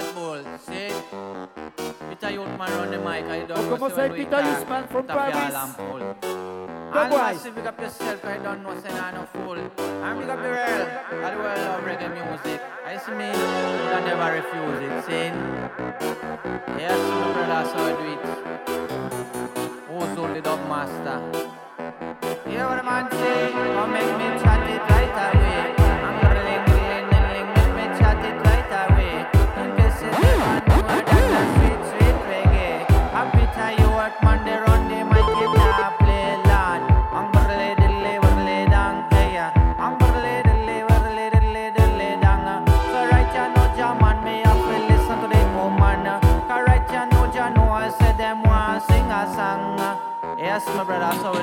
Bad Bull, see? Peter Youthman run the mic and don't know Como say Peter Youthman from Paris? And massive big up yourself because don't know say I'm no fool. And big up the world, all the world love reggae music. I see me, you don't never refuse it, see? Yes, my brother, so I do it. Who's oh, only dog master? Hear what a man say, come make me chat it right away.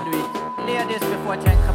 good week. this before 10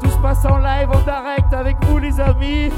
Tout se passe en live, en direct avec vous, les amis.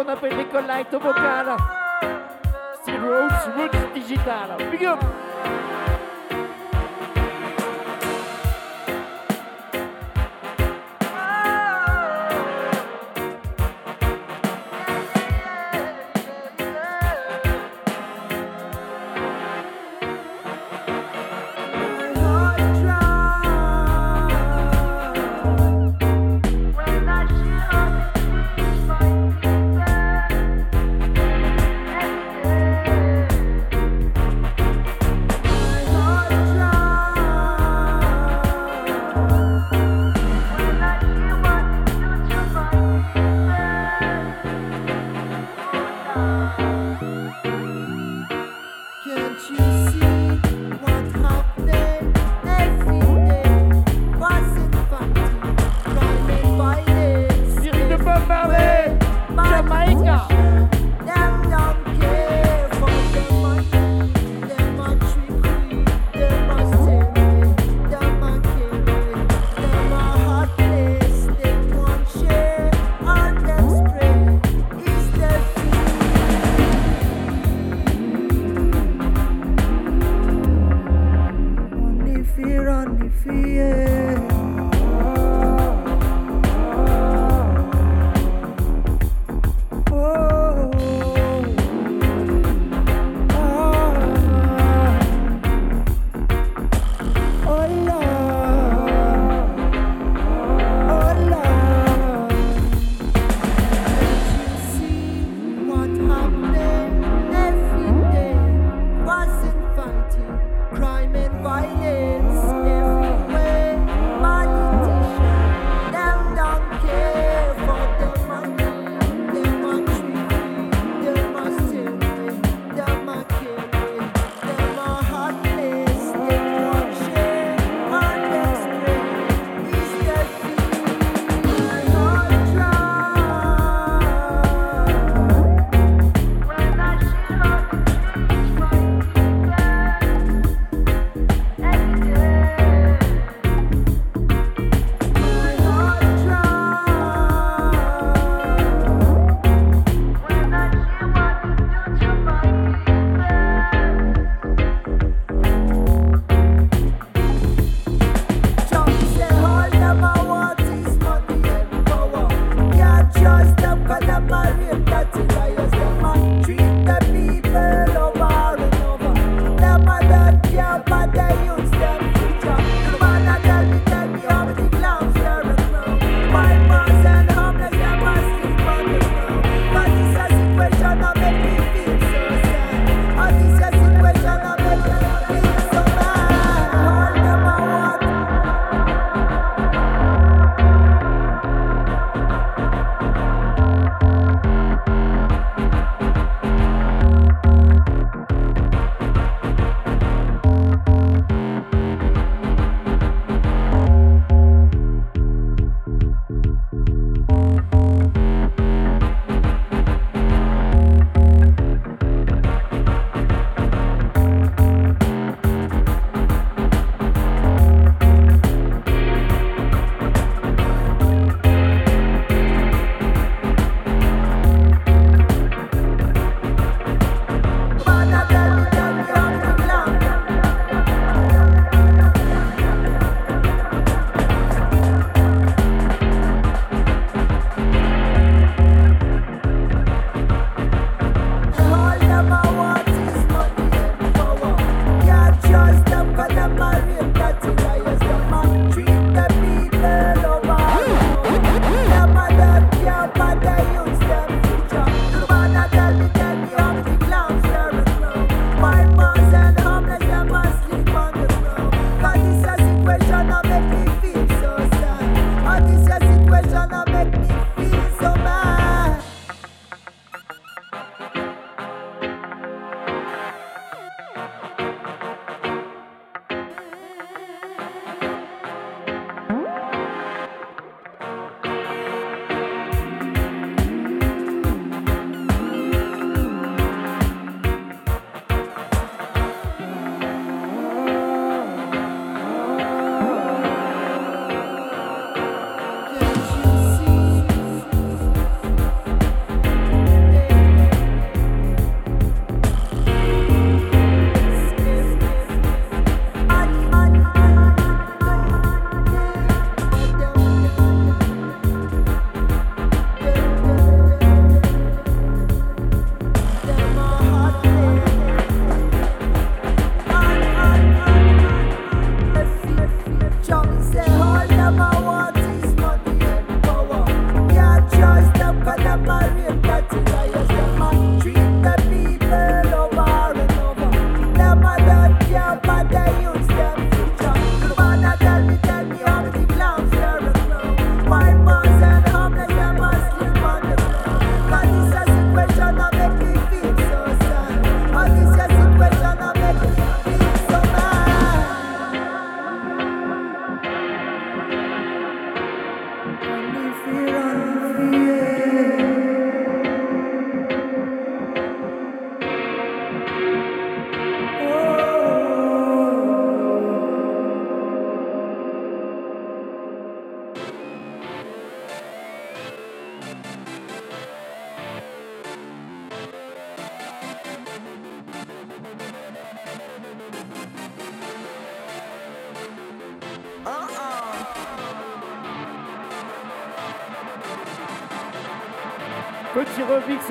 una película y tu cara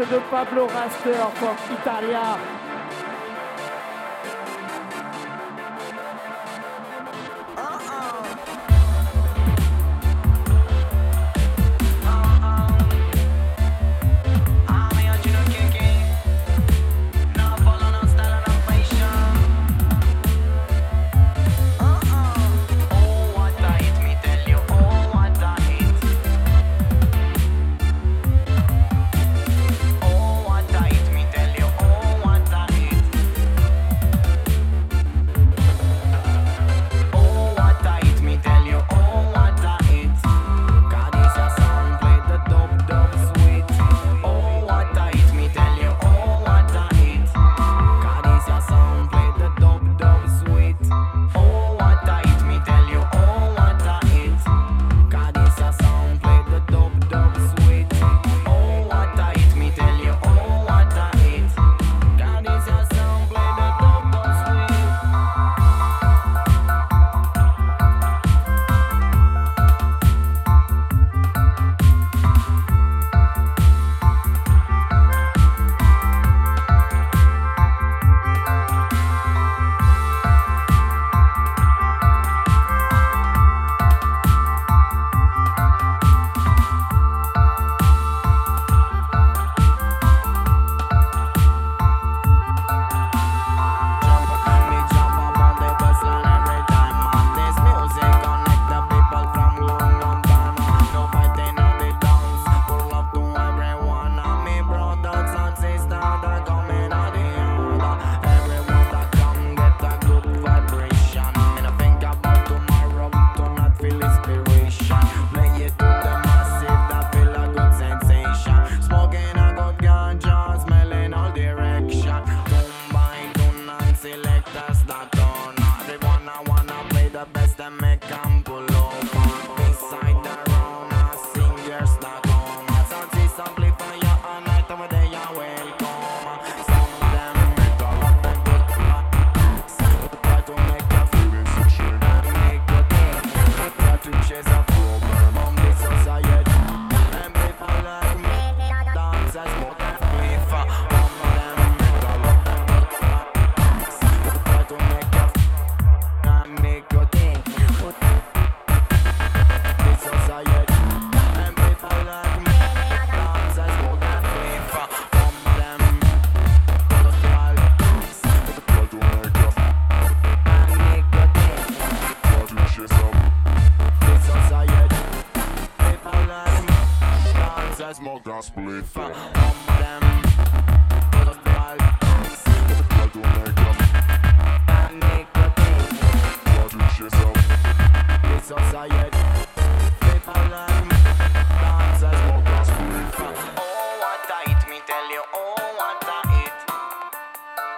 de Pablo Raster from Italia.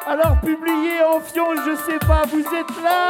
Alors publié en fion, je sais pas, vous êtes là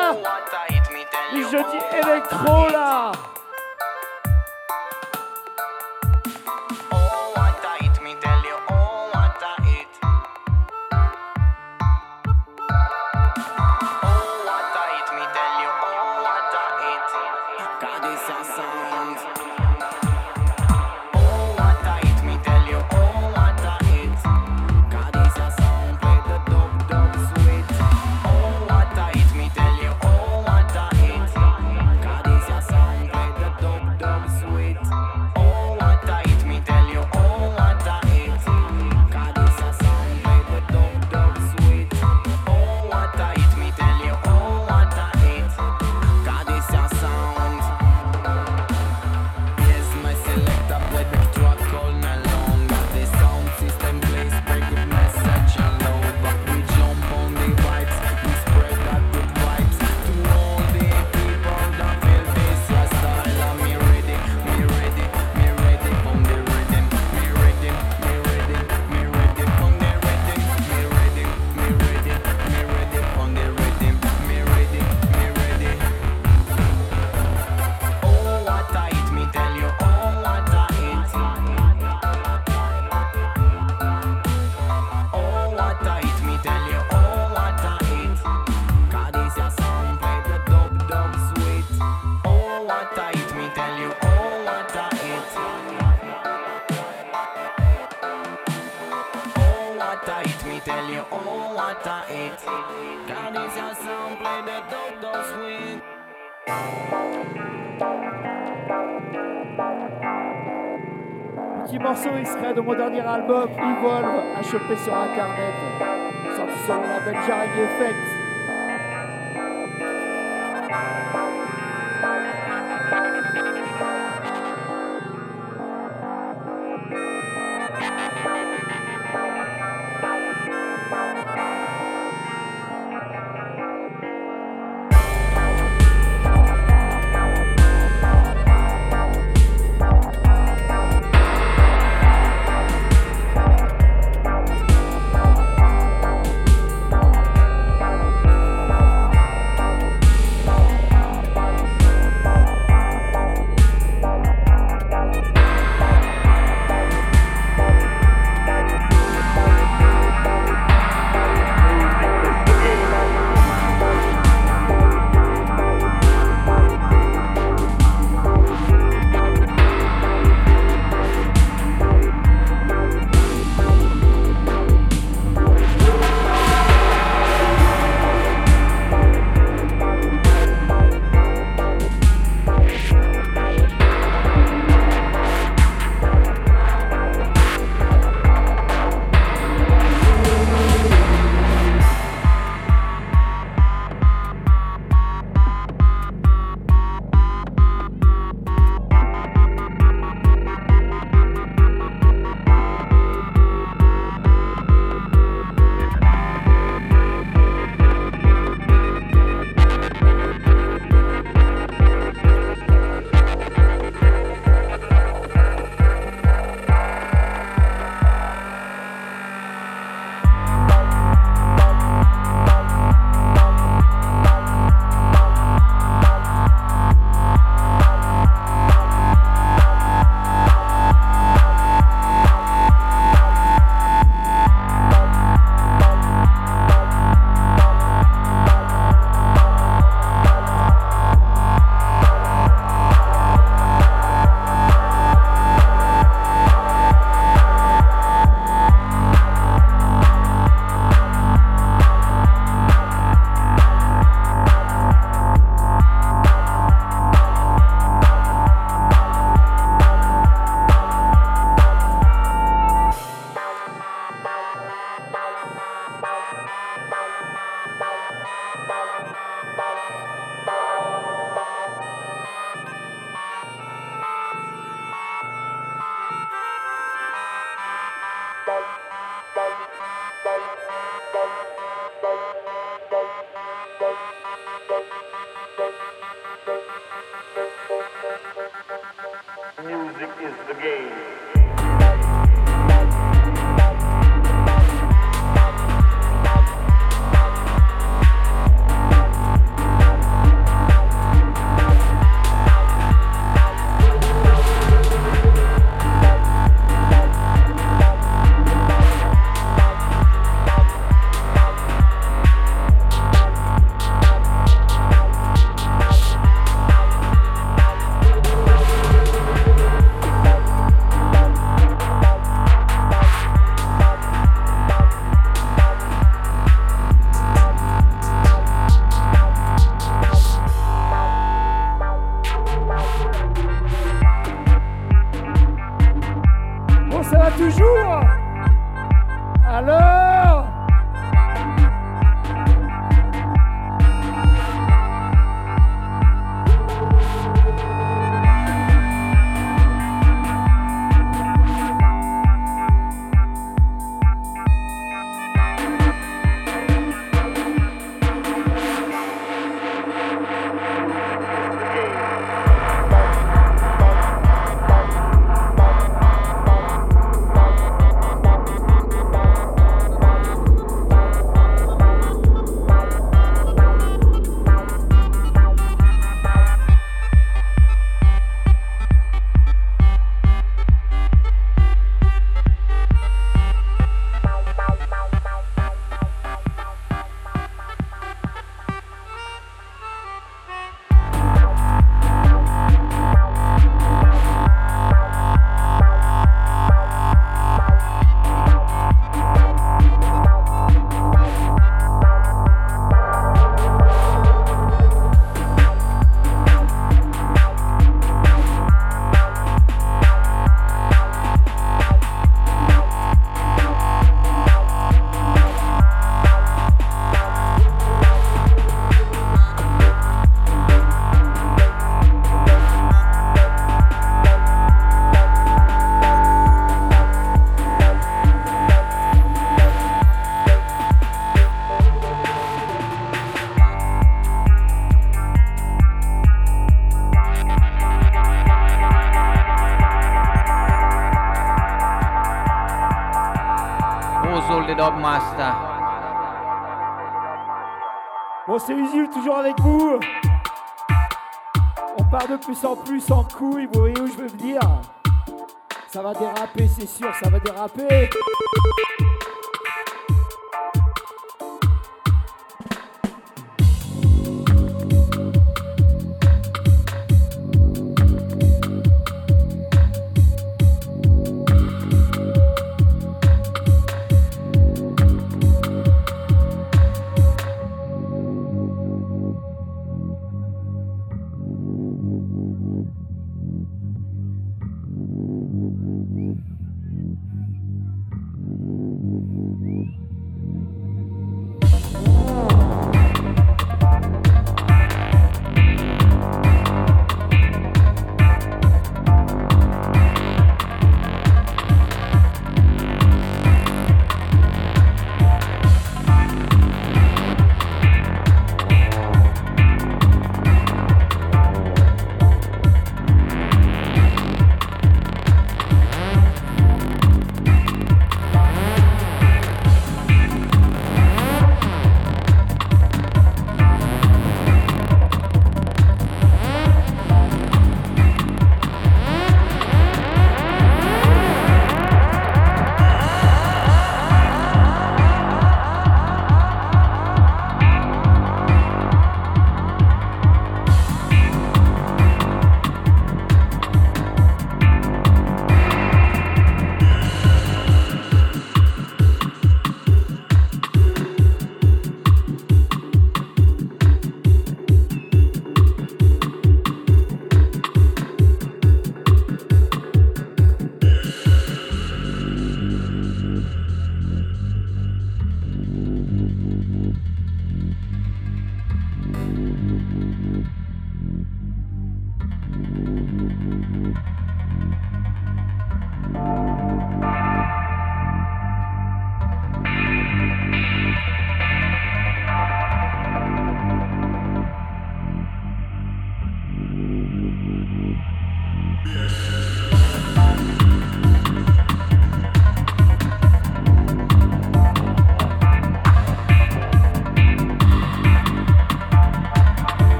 extrait de mon dernier album, Evolve, choper sur internet, sorti sur le label Jarring Effect. Part de plus en couille, vous voyez où je veux venir? Ça va déraper, c'est sûr, ça va déraper.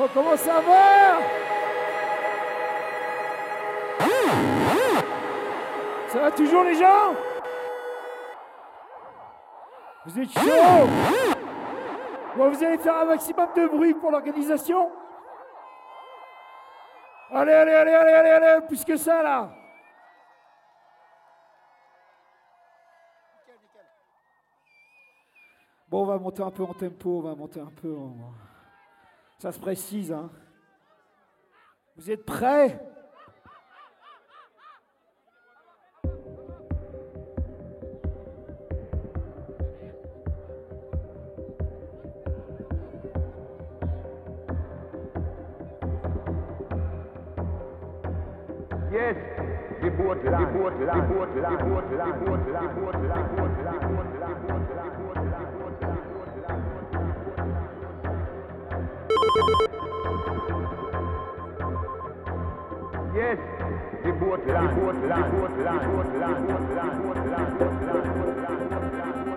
Bon, comment ça va? Ça va toujours les gens? Vous êtes chaud? Bon, vous allez faire un maximum de bruit pour l'organisation? Allez, allez, allez, allez, allez, allez, plus que ça là. Bon, on va monter un peu en tempo, on va monter un peu en... Ça se précise, hein. Vous êtes prêts? Yes, the boat, the boat, the boat, the boat. Boat land, the boat land, the boat land, the boat land, the boat land, the boat land.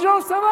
Gens, ça va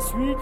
suite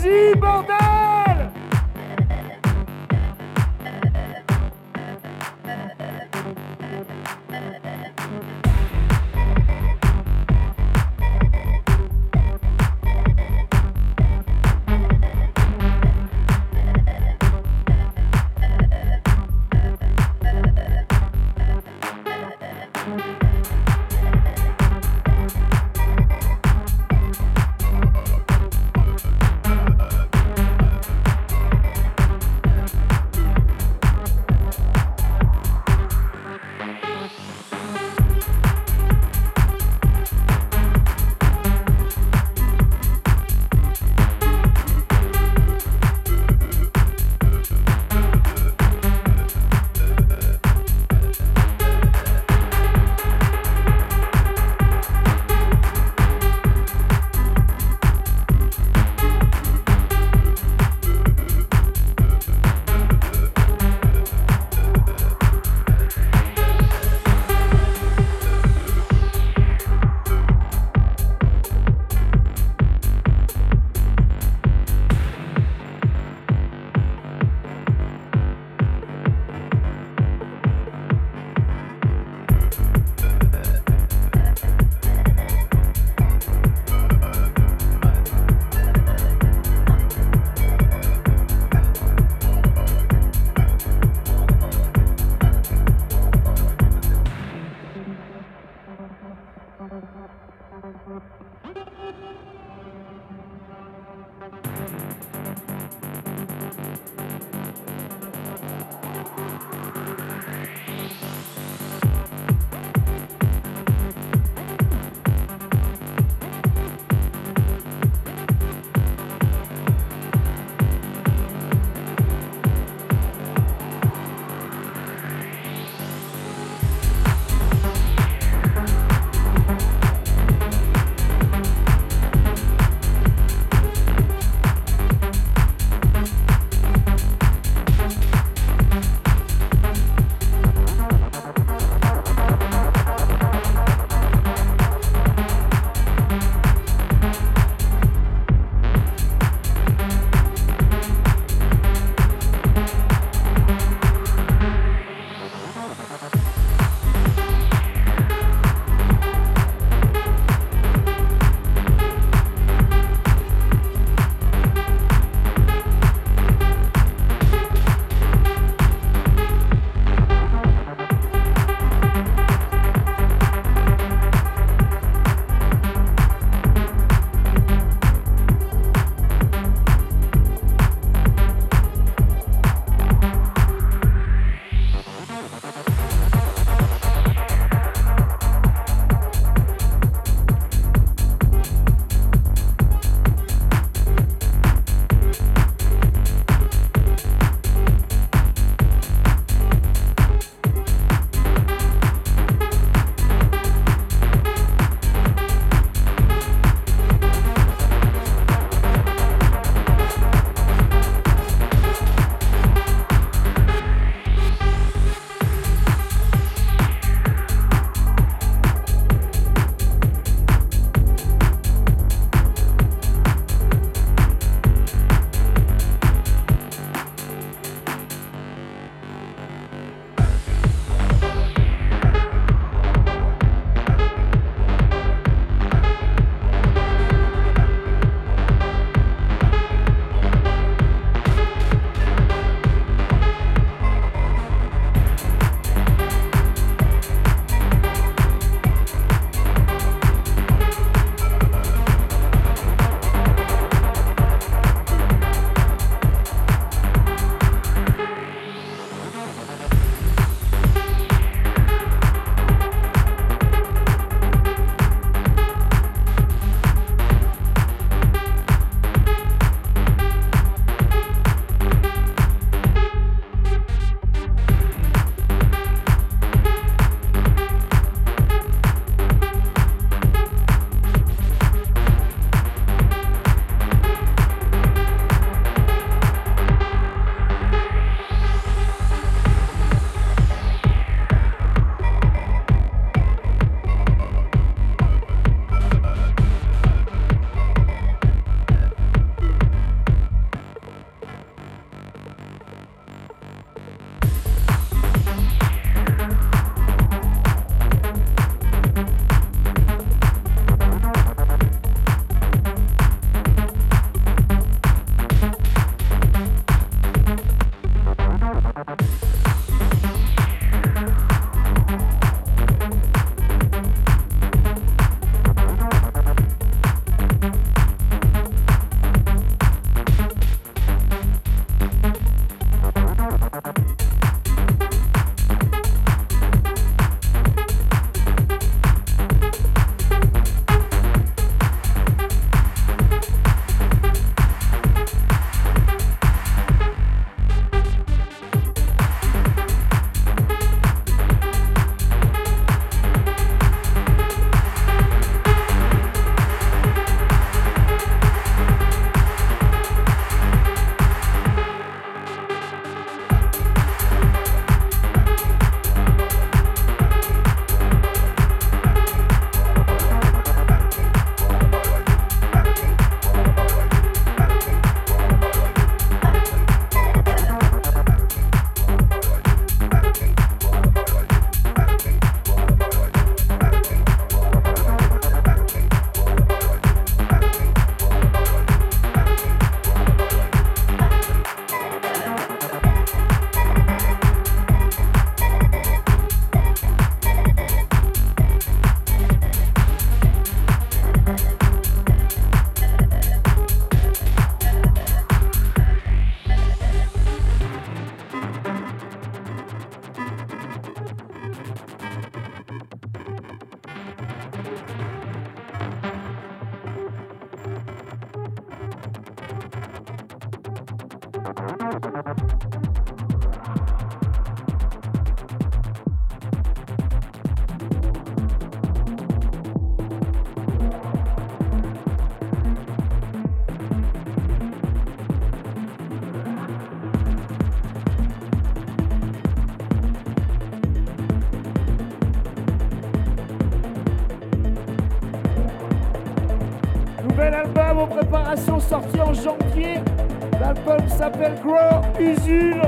Vas-y, bordel Nouvel album en préparation sorti en janvier. L'album s'appelle Grow Usine.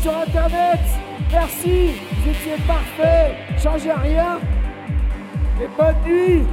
sur Internet. Merci, vous étiez parfaits. Changez rien. Et bonne nuit.